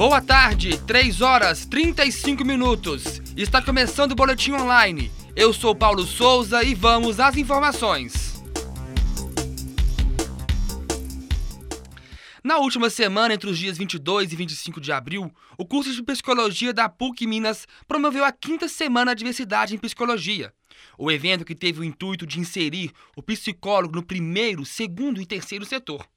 Boa tarde, 3 horas 35 minutos. Está começando o Boletim Online. Eu sou Paulo Souza e vamos às informações. Na última semana, entre os dias 22 e 25 de abril, o curso de Psicologia da PUC Minas promoveu a quinta Semana de Diversidade em Psicologia. O evento que teve o intuito de inserir o psicólogo no primeiro, segundo e terceiro setor.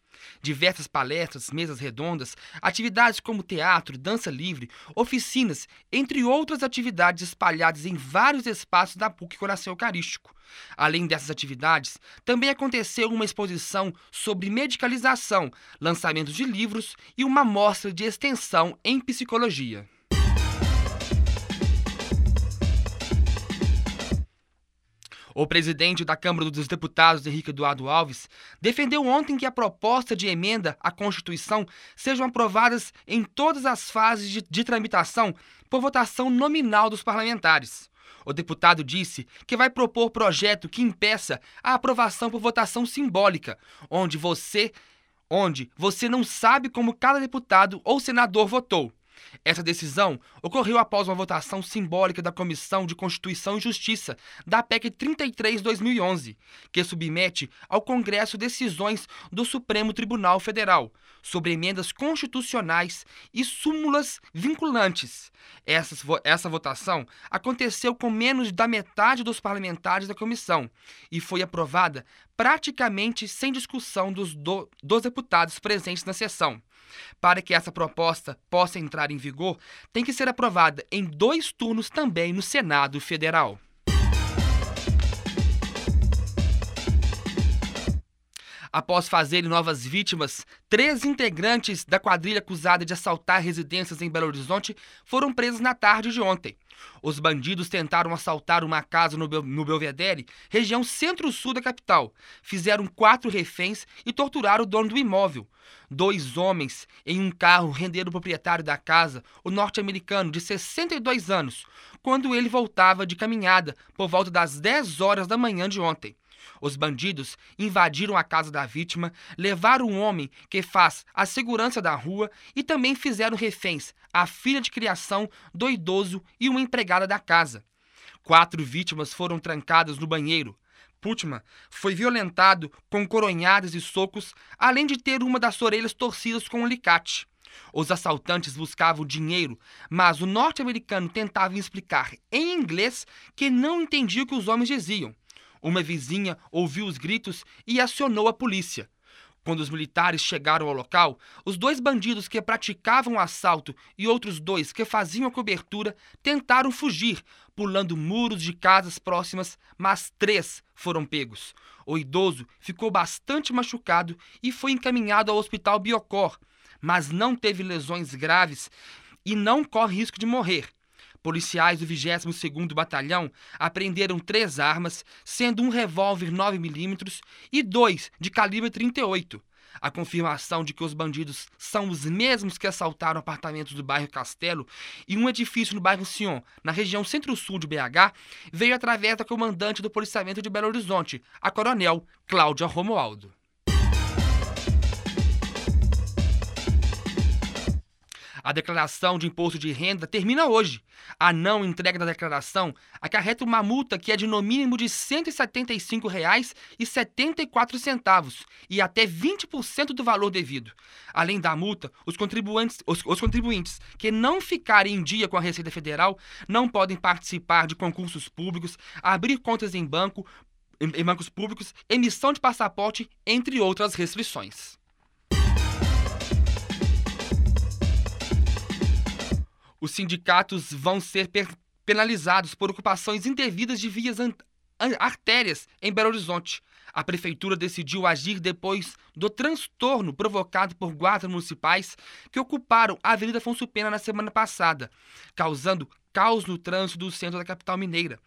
Diversas palestras, mesas redondas, atividades como teatro, dança livre, oficinas, entre outras atividades espalhadas em vários espaços da PUC Coração Eucarístico. Além dessas atividades, também aconteceu uma exposição sobre medicalização, lançamento de livros e uma mostra de extensão em psicologia. O presidente da Câmara dos Deputados, Henrique Eduardo Alves, defendeu ontem que a proposta de emenda à Constituição sejam aprovadas em todas as fases de, de tramitação por votação nominal dos parlamentares. O deputado disse que vai propor projeto que impeça a aprovação por votação simbólica, onde você, onde você não sabe como cada deputado ou senador votou. Essa decisão ocorreu após uma votação simbólica da Comissão de Constituição e Justiça da PEC 33/2011, que submete ao Congresso decisões do Supremo Tribunal Federal sobre emendas constitucionais e súmulas vinculantes. Essa, essa votação aconteceu com menos da metade dos parlamentares da comissão e foi aprovada praticamente sem discussão dos, do, dos deputados presentes na sessão. Para que essa proposta possa entrar em vigor, tem que ser aprovada em dois turnos também no Senado Federal. Após fazerem novas vítimas, três integrantes da quadrilha acusada de assaltar residências em Belo Horizonte foram presos na tarde de ontem. Os bandidos tentaram assaltar uma casa no, Bel no Belvedere, região centro-sul da capital. Fizeram quatro reféns e torturaram o dono do imóvel. Dois homens em um carro renderam o proprietário da casa, o norte-americano de 62 anos, quando ele voltava de caminhada por volta das 10 horas da manhã de ontem. Os bandidos invadiram a casa da vítima, levaram um homem que faz a segurança da rua e também fizeram reféns a filha de criação do idoso e uma empregada da casa. Quatro vítimas foram trancadas no banheiro. Putman foi violentado com coronhadas e socos, além de ter uma das orelhas torcidas com um alicate. Os assaltantes buscavam dinheiro, mas o norte-americano tentava explicar em inglês que não entendia o que os homens diziam. Uma vizinha ouviu os gritos e acionou a polícia. Quando os militares chegaram ao local, os dois bandidos que praticavam o assalto e outros dois que faziam a cobertura tentaram fugir, pulando muros de casas próximas, mas três foram pegos. O idoso ficou bastante machucado e foi encaminhado ao hospital Biocor, mas não teve lesões graves e não corre risco de morrer. Policiais do 22º Batalhão apreenderam três armas, sendo um revólver 9mm e dois de calibre 38. A confirmação de que os bandidos são os mesmos que assaltaram apartamentos do bairro Castelo e um edifício no bairro Sion, na região centro-sul de BH, veio através da comandante do policiamento de Belo Horizonte, a coronel Cláudia Romualdo. A declaração de imposto de renda termina hoje. A não entrega da declaração acarreta uma multa que é de no mínimo de R$ 175,74 e até 20% do valor devido. Além da multa, os contribuintes, os, os contribuintes que não ficarem em dia com a Receita Federal não podem participar de concursos públicos, abrir contas em banco, em bancos públicos, emissão de passaporte, entre outras restrições. Os sindicatos vão ser penalizados por ocupações indevidas de vias artérias em Belo Horizonte. A prefeitura decidiu agir depois do transtorno provocado por guardas municipais que ocuparam a Avenida Afonso Pena na semana passada, causando caos no trânsito do centro da capital mineira.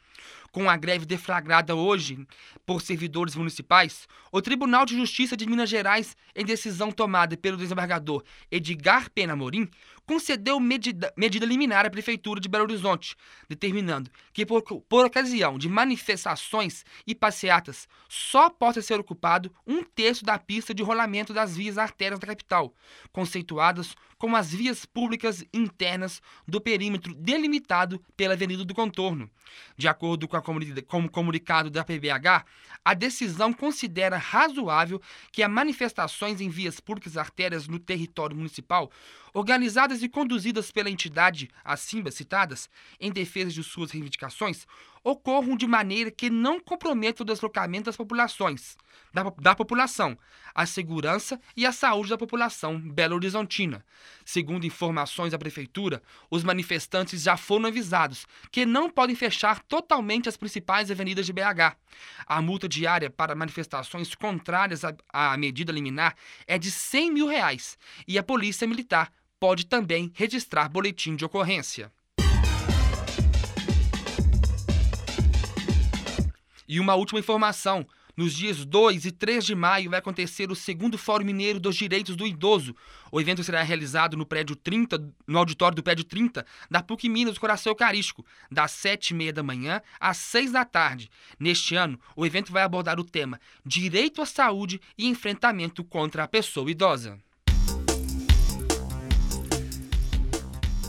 Com a greve deflagrada hoje por servidores municipais, o Tribunal de Justiça de Minas Gerais, em decisão tomada pelo desembargador Edgar Pena Morim, concedeu medida, medida liminar à Prefeitura de Belo Horizonte, determinando que, por, por ocasião de manifestações e passeatas, só possa ser ocupado um terço da pista de rolamento das vias artérias da capital, conceituadas como as vias públicas internas do perímetro delimitado pela Avenida do Contorno. De acordo com, com o comunicado da PBH, a decisão considera razoável que as manifestações em vias públicas artérias no território municipal, organizadas e conduzidas pela entidade acima citadas, em defesa de suas reivindicações, ocorram de maneira que não comprometa o deslocamento das populações, da, da população, a segurança e a saúde da população belo-horizontina. Segundo informações da prefeitura, os manifestantes já foram avisados que não podem fechar totalmente as principais avenidas de BH. A multa diária para manifestações contrárias à medida liminar é de 100 mil reais e a polícia militar pode também registrar boletim de ocorrência. E uma última informação. Nos dias 2 e 3 de maio vai acontecer o segundo Fórum Mineiro dos Direitos do Idoso. O evento será realizado no prédio 30, no auditório do prédio 30 da PUC Minas Coração Eucarístico, das 7h30 da manhã às 6 da tarde. Neste ano, o evento vai abordar o tema Direito à Saúde e Enfrentamento contra a Pessoa Idosa.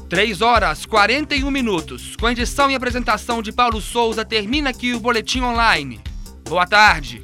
3 horas 41 minutos. Com edição e apresentação de Paulo Souza, termina aqui o Boletim Online. Boa tarde.